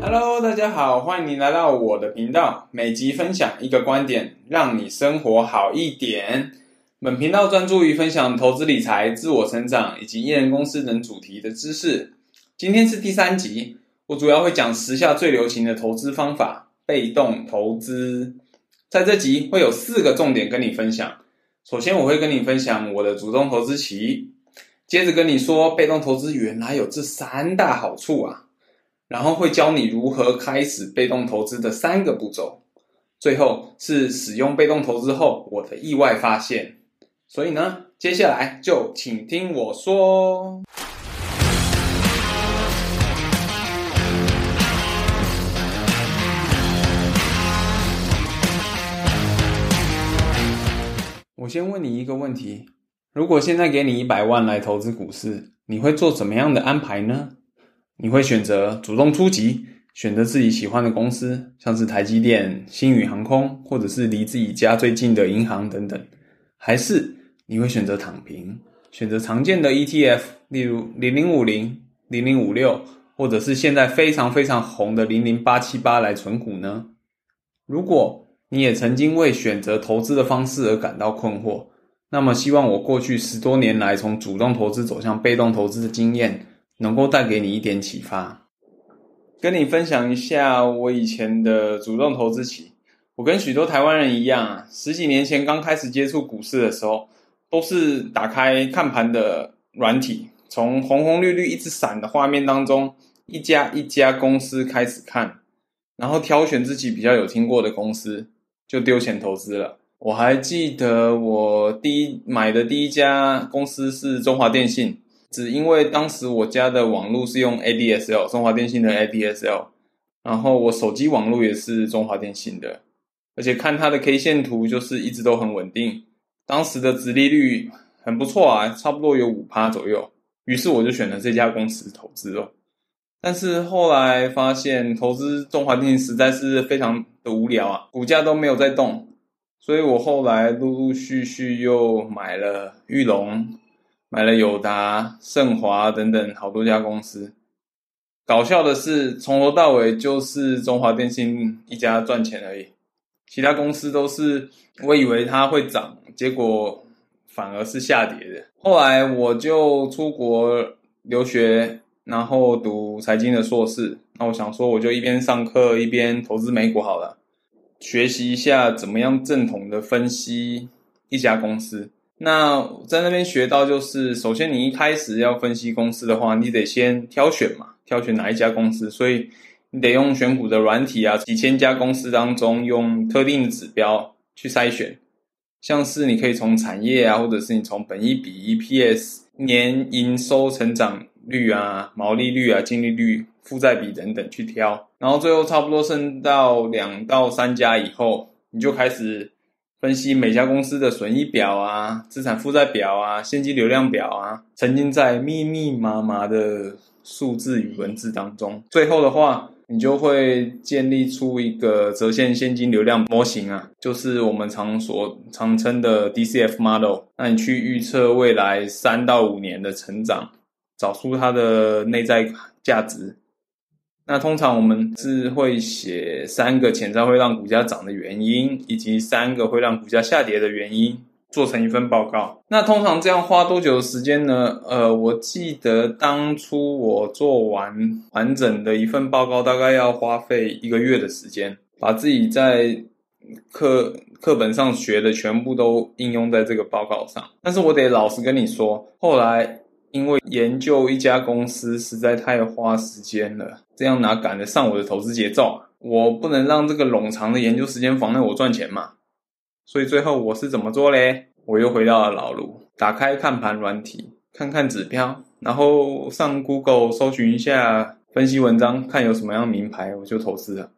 Hello，大家好，欢迎来到我的频道，每集分享一个观点，让你生活好一点。本频道专注于分享投资理财、自我成长以及一人公司等主题的知识。今天是第三集，我主要会讲时下最流行的投资方法——被动投资。在这集会有四个重点跟你分享。首先，我会跟你分享我的主动投资期，接着跟你说被动投资原来有这三大好处啊，然后会教你如何开始被动投资的三个步骤，最后是使用被动投资后我的意外发现。所以呢，接下来就请听我说。我先问你一个问题：如果现在给你一百万来投资股市，你会做怎么样的安排呢？你会选择主动出击，选择自己喜欢的公司，像是台积电、星宇航空，或者是离自己家最近的银行等等，还是？你会选择躺平，选择常见的 ETF，例如零零五零、零零五六，或者是现在非常非常红的零零八七八来存股呢？如果你也曾经为选择投资的方式而感到困惑，那么希望我过去十多年来从主动投资走向被动投资的经验，能够带给你一点启发。跟你分享一下我以前的主动投资期，我跟许多台湾人一样啊，十几年前刚开始接触股市的时候。都是打开看盘的软体，从红红绿绿一直闪的画面当中，一家一家公司开始看，然后挑选自己比较有听过的公司，就丢钱投资了。我还记得我第一买的第一家公司是中华电信，只因为当时我家的网络是用 ADSL，中华电信的 ADSL，然后我手机网络也是中华电信的，而且看它的 K 线图就是一直都很稳定。当时的殖利率很不错啊，差不多有五趴左右，于是我就选了这家公司投资了。但是后来发现投资中华电信实在是非常的无聊啊，股价都没有在动，所以我后来陆陆续续又买了裕隆、买了友达、盛华等等好多家公司。搞笑的是，从头到尾就是中华电信一家赚钱而已。其他公司都是，我以为它会涨，结果反而是下跌的。后来我就出国留学，然后读财经的硕士。那我想说，我就一边上课一边投资美股好了，学习一下怎么样正统的分析一家公司。那在那边学到就是，首先你一开始要分析公司的话，你得先挑选嘛，挑选哪一家公司，所以。你得用选股的软体啊，几千家公司当中用特定的指标去筛选，像是你可以从产业啊，或者是你从本益比、EPS、年营收成长率啊、毛利率啊、净利率、负债比等等去挑，然后最后差不多剩到两到三家以后，你就开始分析每家公司的损益表啊、资产负债表啊、现金流量表啊，沉浸在密密麻麻的数字与文字当中，最后的话。你就会建立出一个折现现金流量模型啊，就是我们常所常称的 DCF model。那你去预测未来三到五年的成长，找出它的内在价值。那通常我们是会写三个潜在会让股价涨的原因，以及三个会让股价下跌的原因。做成一份报告，那通常这样花多久的时间呢？呃，我记得当初我做完完整的一份报告，大概要花费一个月的时间，把自己在课课本上学的全部都应用在这个报告上。但是我得老实跟你说，后来因为研究一家公司实在太花时间了，这样哪赶得上我的投资节奏啊？我不能让这个冗长的研究时间妨碍我赚钱嘛。所以最后我是怎么做嘞？我又回到了老路，打开看盘软体，看看指标，然后上 Google 搜寻一下分析文章，看有什么样名牌，我就投资了。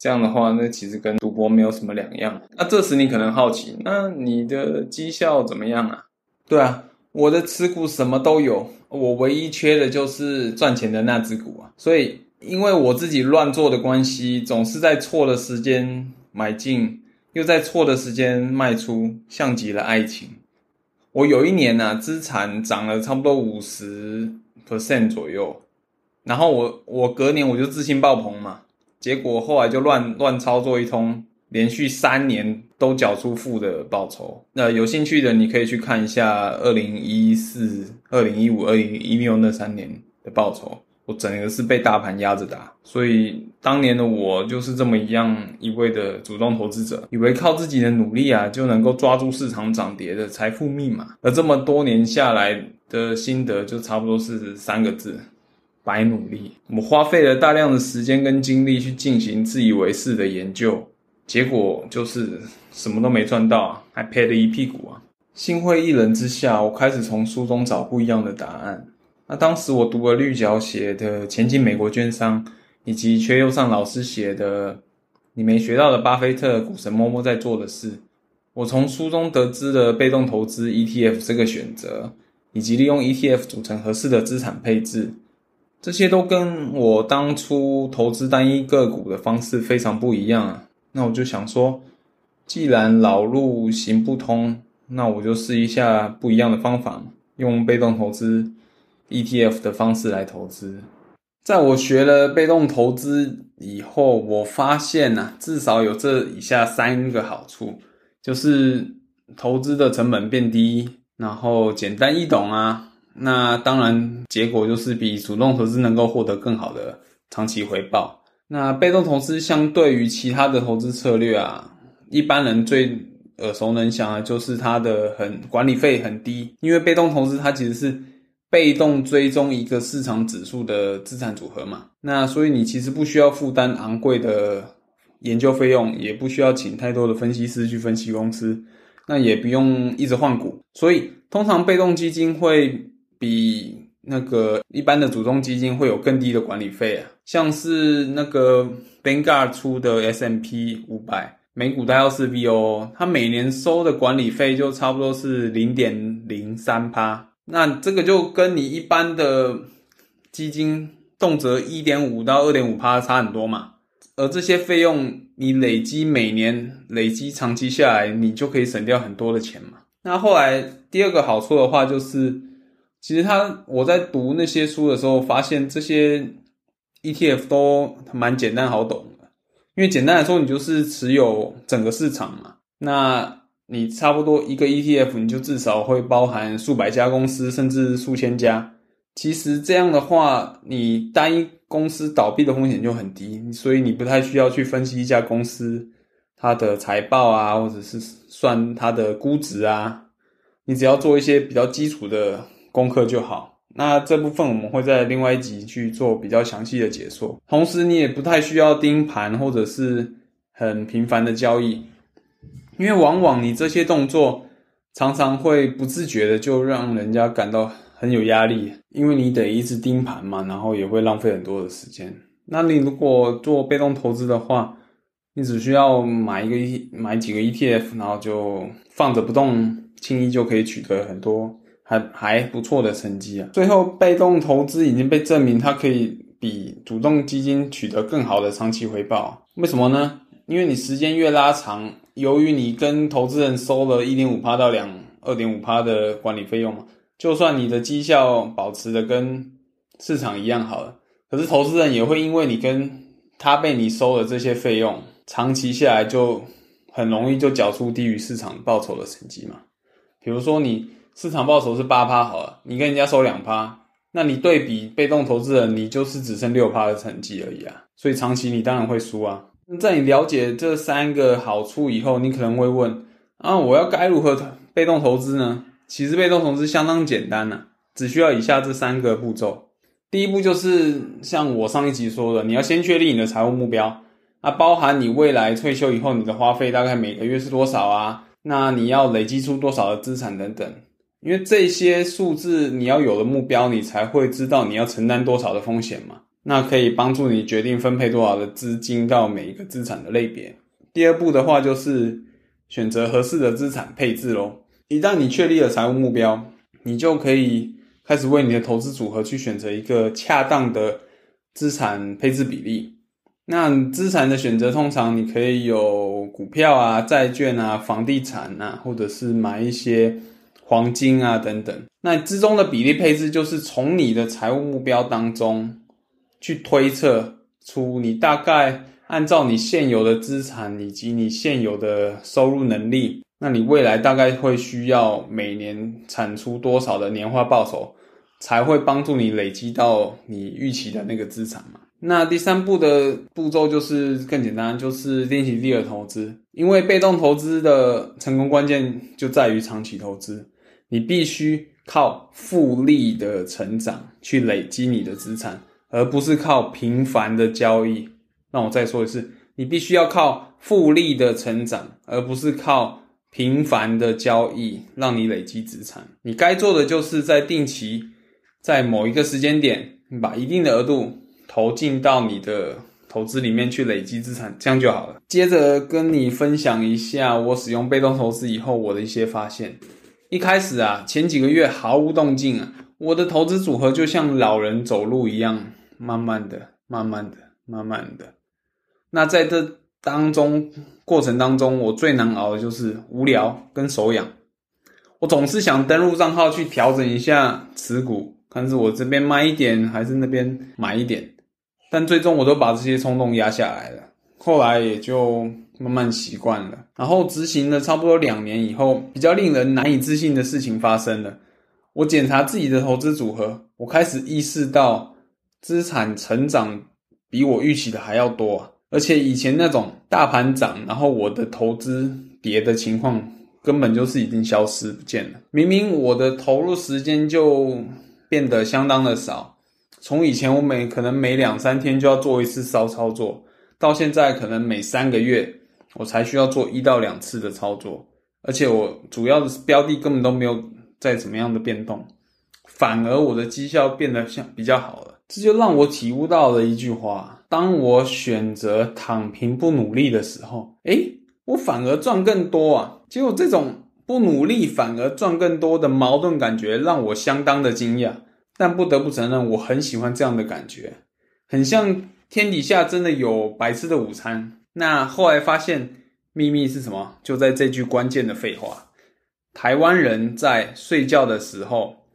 这样的话，那其实跟赌博没有什么两样。那这时你可能好奇，那你的绩效怎么样啊？对啊，我的持股什么都有，我唯一缺的就是赚钱的那只股啊。所以因为我自己乱做的关系，总是在错的时间买进。又在错的时间卖出，像极了爱情。我有一年呢、啊，资产涨了差不多五十 percent 左右，然后我我隔年我就自信爆棚嘛，结果后来就乱乱操作一通，连续三年都缴出负的报酬。那有兴趣的你可以去看一下二零一四、二零一五、二零一六那三年的报酬。我整个是被大盘压着打，所以当年的我就是这么一样一味的主动投资者，以为靠自己的努力啊就能够抓住市场涨跌的财富密码，而这么多年下来的心得就差不多是三个字：白努力。我花费了大量的时间跟精力去进行自以为是的研究，结果就是什么都没赚到，还赔了一屁股啊！心灰意冷之下，我开始从书中找不一样的答案。那当时我读了绿角写的《前进美国券商》，以及缺右上老师写的《你没学到的巴菲特股神默默在做的事》，我从书中得知了被动投资 ETF 这个选择，以及利用 ETF 组成合适的资产配置，这些都跟我当初投资单一个股的方式非常不一样啊。那我就想说，既然老路行不通，那我就试一下不一样的方法，用被动投资。ETF 的方式来投资，在我学了被动投资以后，我发现呐、啊，至少有这以下三个好处，就是投资的成本变低，然后简单易懂啊。那当然，结果就是比主动投资能够获得更好的长期回报。那被动投资相对于其他的投资策略啊，一般人最耳熟能详的就是它的很管理费很低，因为被动投资它其实是。被动追踪一个市场指数的资产组合嘛，那所以你其实不需要负担昂贵的研究费用，也不需要请太多的分析师去分析公司，那也不用一直换股，所以通常被动基金会比那个一般的主动基金会有更低的管理费啊，像是那个 Vanguard 出的 S&P 500美股代号是 VOO，它每年收的管理费就差不多是零点零三趴。那这个就跟你一般的基金动辄一点五到二点五趴差很多嘛，而这些费用你累积每年累积长期下来，你就可以省掉很多的钱嘛。那后来第二个好处的话，就是其实他我在读那些书的时候，发现这些 ETF 都蛮简单好懂的，因为简单来说，你就是持有整个市场嘛。那你差不多一个 ETF，你就至少会包含数百家公司，甚至数千家。其实这样的话，你单一公司倒闭的风险就很低，所以你不太需要去分析一家公司它的财报啊，或者是算它的估值啊。你只要做一些比较基础的功课就好。那这部分我们会在另外一集去做比较详细的解说。同时，你也不太需要盯盘或者是很频繁的交易。因为往往你这些动作常常会不自觉的就让人家感到很有压力，因为你得一直盯盘嘛，然后也会浪费很多的时间。那你如果做被动投资的话，你只需要买一个一买几个 ETF，然后就放着不动，轻易就可以取得很多还还不错的成绩啊。最后，被动投资已经被证明它可以比主动基金取得更好的长期回报。为什么呢？因为你时间越拉长。由于你跟投资人收了一点五趴到两二点五趴的管理费用嘛，就算你的绩效保持的跟市场一样好了，可是投资人也会因为你跟他被你收了这些费用，长期下来就很容易就缴出低于市场报酬的成绩嘛。比如说你市场报酬是八趴好了，你跟人家收两趴，那你对比被动投资人，你就是只剩六趴的成绩而已啊。所以长期你当然会输啊。在你了解这三个好处以后，你可能会问：啊，我要该如何被动投资呢？其实被动投资相当简单呐，只需要以下这三个步骤。第一步就是像我上一集说的，你要先确立你的财务目标，啊包含你未来退休以后你的花费大概每个月是多少啊？那你要累积出多少的资产等等。因为这些数字你要有了目标，你才会知道你要承担多少的风险嘛。那可以帮助你决定分配多少的资金到每一个资产的类别。第二步的话，就是选择合适的资产配置咯。一旦你确立了财务目标，你就可以开始为你的投资组合去选择一个恰当的资产配置比例。那资产的选择，通常你可以有股票啊、债券啊、房地产啊，或者是买一些黄金啊等等。那之中的比例配置就是从你的财务目标当中去推测出你大概按照你现有的资产以及你现有的收入能力，那你未来大概会需要每年产出多少的年化报酬，才会帮助你累积到你预期的那个资产嘛？那第三步的步骤就是更简单，就是练习第二投资。因为被动投资的成功关键就在于长期投资，你必须靠复利的成长去累积你的资产，而不是靠频繁的交易。那我再说一次，你必须要靠复利的成长，而不是靠频繁的交易让你累积资产。你该做的就是在定期，在某一个时间点，把一定的额度。投进到你的投资里面去累积资产，这样就好了。接着跟你分享一下我使用被动投资以后我的一些发现。一开始啊，前几个月毫无动静啊，我的投资组合就像老人走路一样，慢慢的、慢慢的、慢慢的。那在这当中过程当中，我最难熬的就是无聊跟手痒。我总是想登录账号去调整一下持股，看是我这边卖一点，还是那边买一点。但最终我都把这些冲动压下来了，后来也就慢慢习惯了。然后执行了差不多两年以后，比较令人难以置信的事情发生了。我检查自己的投资组合，我开始意识到资产成长比我预期的还要多，而且以前那种大盘涨，然后我的投资跌的情况，根本就是已经消失不见了。明明我的投入时间就变得相当的少。从以前我每可能每两三天就要做一次骚操作，到现在可能每三个月我才需要做一到两次的操作，而且我主要的标的根本都没有再怎么样的变动，反而我的绩效变得像比较好了。这就让我体悟到了一句话：当我选择躺平不努力的时候，诶，我反而赚更多啊！结果这种不努力反而赚更多的矛盾感觉，让我相当的惊讶。但不得不承认，我很喜欢这样的感觉，很像天底下真的有白吃的午餐。那后来发现秘密是什么？就在这句关键的废话：台湾人在睡觉的时候，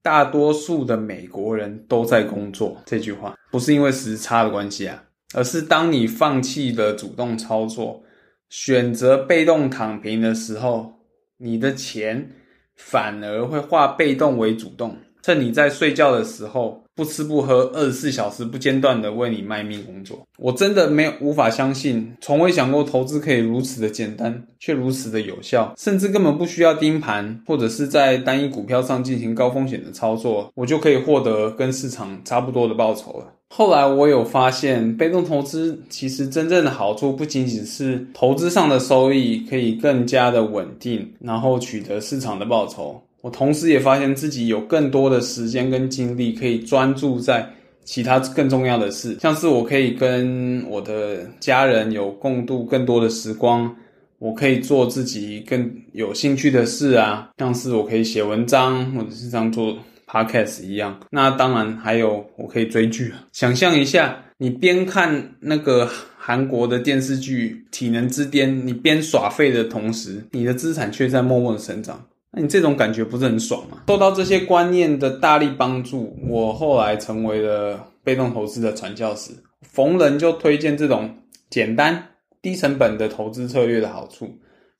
大多数的美国人都在工作。这句话不是因为时差的关系啊，而是当你放弃了主动操作，选择被动躺平的时候，你的钱反而会化被动为主动。趁你在睡觉的时候，不吃不喝，二十四小时不间断的为你卖命工作。我真的没有无法相信，从未想过投资可以如此的简单，却如此的有效，甚至根本不需要盯盘，或者是在单一股票上进行高风险的操作，我就可以获得跟市场差不多的报酬了。后来我有发现，被动投资其实真正的好处不仅仅是投资上的收益可以更加的稳定，然后取得市场的报酬。我同时也发现自己有更多的时间跟精力可以专注在其他更重要的事，像是我可以跟我的家人有共度更多的时光，我可以做自己更有兴趣的事啊，像是我可以写文章或者是这样做 podcast 一样。那当然还有我可以追剧。想象一下，你边看那个韩国的电视剧《体能之巅》，你边耍废的同时，你的资产却在默默的成长。那你这种感觉不是很爽吗？受到这些观念的大力帮助，我后来成为了被动投资的传教士，逢人就推荐这种简单、低成本的投资策略的好处，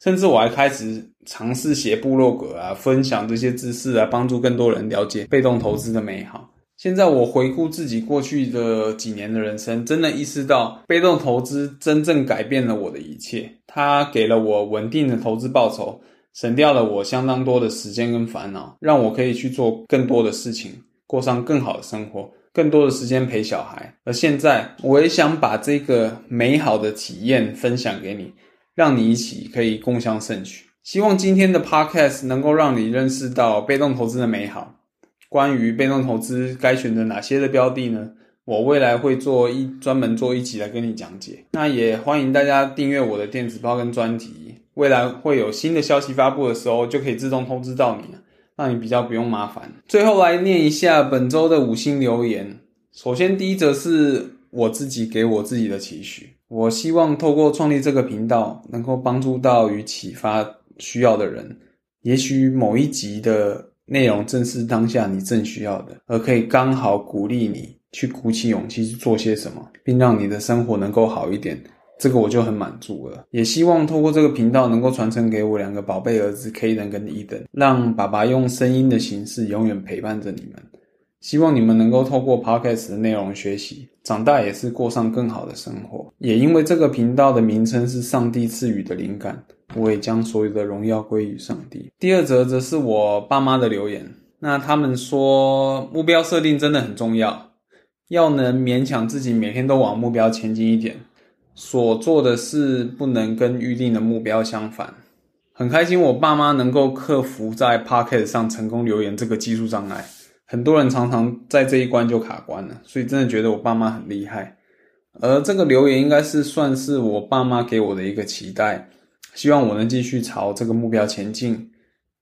甚至我还开始尝试写部落格啊，分享这些知识啊，帮助更多人了解被动投资的美好。现在我回顾自己过去的几年的人生，真的意识到被动投资真正改变了我的一切，它给了我稳定的投资报酬。省掉了我相当多的时间跟烦恼，让我可以去做更多的事情，过上更好的生活，更多的时间陪小孩。而现在，我也想把这个美好的体验分享给你，让你一起可以共享盛举。希望今天的 Podcast 能够让你认识到被动投资的美好。关于被动投资该选择哪些的标的呢？我未来会做一专门做一集来跟你讲解。那也欢迎大家订阅我的电子报跟专题。未来会有新的消息发布的时候，就可以自动通知到你了，让你比较不用麻烦。最后来念一下本周的五星留言。首先，第一则是我自己给我自己的期许，我希望透过创立这个频道，能够帮助到与启发需要的人，也许某一集的内容正是当下你正需要的，而可以刚好鼓励你去鼓起勇气去做些什么，并让你的生活能够好一点。这个我就很满足了。也希望透过这个频道能够传承给我两个宝贝儿子 Kaden 跟 Eden，让爸爸用声音的形式永远陪伴着你们。希望你们能够透过 Podcast 的内容学习，长大也是过上更好的生活。也因为这个频道的名称是上帝赐予的灵感，我也将所有的荣耀归于上帝。第二则则是我爸妈的留言，那他们说目标设定真的很重要，要能勉强自己每天都往目标前进一点，所做的事不能跟预定的目标相反。很开心我爸妈能够克服在 Pocket 上成功留言这个技术障碍。很多人常常在这一关就卡关了，所以真的觉得我爸妈很厉害。而这个留言应该是算是我爸妈给我的一个期待，希望我能继续朝这个目标前进。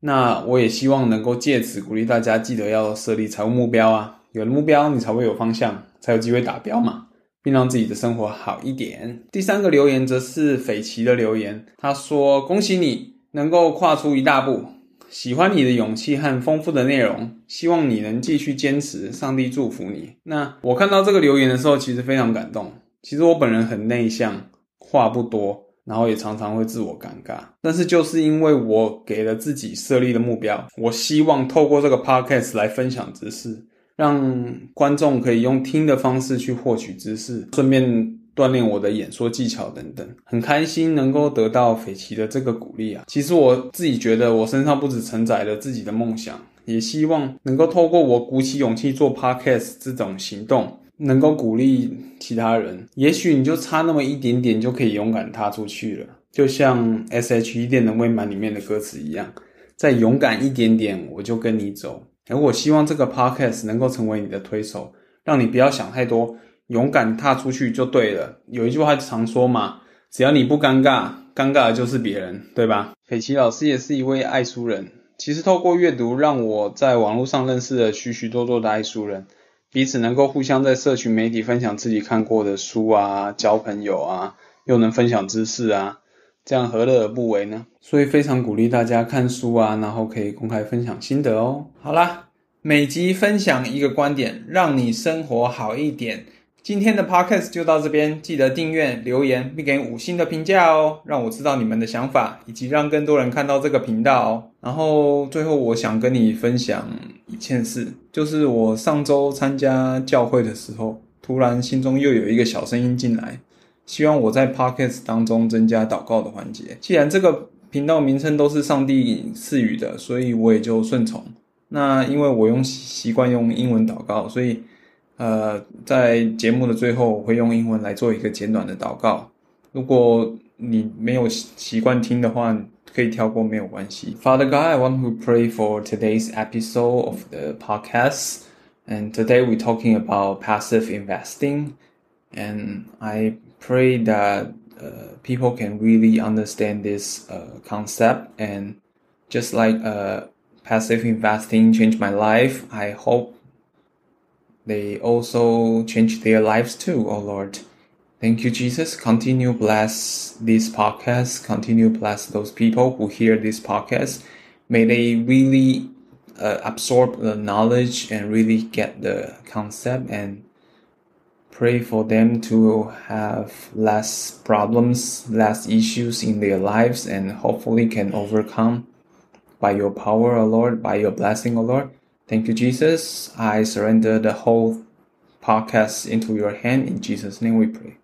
那我也希望能够借此鼓励大家，记得要设立财务目标啊，有了目标你才会有方向，才有机会达标嘛，并让自己的生活好一点。第三个留言则是斐奇的留言，他说：“恭喜你能够跨出一大步。”喜欢你的勇气和丰富的内容，希望你能继续坚持。上帝祝福你。那我看到这个留言的时候，其实非常感动。其实我本人很内向，话不多，然后也常常会自我尴尬。但是就是因为我给了自己设立的目标，我希望透过这个 podcast 来分享知识，让观众可以用听的方式去获取知识，顺便。锻炼我的演说技巧等等，很开心能够得到斐奇的这个鼓励啊！其实我自己觉得，我身上不止承载了自己的梦想，也希望能够透过我鼓起勇气做 podcast 这种行动，能够鼓励其他人。也许你就差那么一点点，就可以勇敢踏出去了。就像 S.H.E 电能未满里面的歌词一样，再勇敢一点点，我就跟你走。而我希望这个 podcast 能够成为你的推手，让你不要想太多。勇敢踏出去就对了。有一句话常说嘛，只要你不尴尬，尴尬的就是别人，对吧？斐奇老师也是一位爱书人。其实透过阅读，让我在网络上认识了许许多多的爱书人，彼此能够互相在社群媒体分享自己看过的书啊，交朋友啊，又能分享知识啊，这样何乐而不为呢？所以非常鼓励大家看书啊，然后可以公开分享心得哦。好啦，每集分享一个观点，让你生活好一点。今天的 podcast 就到这边，记得订阅、留言并给五星的评价哦，让我知道你们的想法，以及让更多人看到这个频道哦。然后最后，我想跟你分享一件事，就是我上周参加教会的时候，突然心中又有一个小声音进来，希望我在 podcast 当中增加祷告的环节。既然这个频道名称都是上帝赐予的，所以我也就顺从。那因为我用习惯用英文祷告，所以。呃，在节目的最后，我会用英文来做一个简短的祷告。如果你没有习惯听的话，可以跳过，没有关系。Father God, I want to pray for today's episode of the podcast. And today we're talking about passive investing. And I pray that uh, people can really understand this uh, concept. And just like uh, passive investing changed my life, I hope they also change their lives too, oh Lord. Thank you, Jesus. Continue bless this podcast. Continue bless those people who hear this podcast. May they really uh, absorb the knowledge and really get the concept and pray for them to have less problems, less issues in their lives and hopefully can overcome by your power, O Lord, by your blessing, O Lord. Thank you, Jesus. I surrender the whole podcast into your hand. In Jesus' name we pray.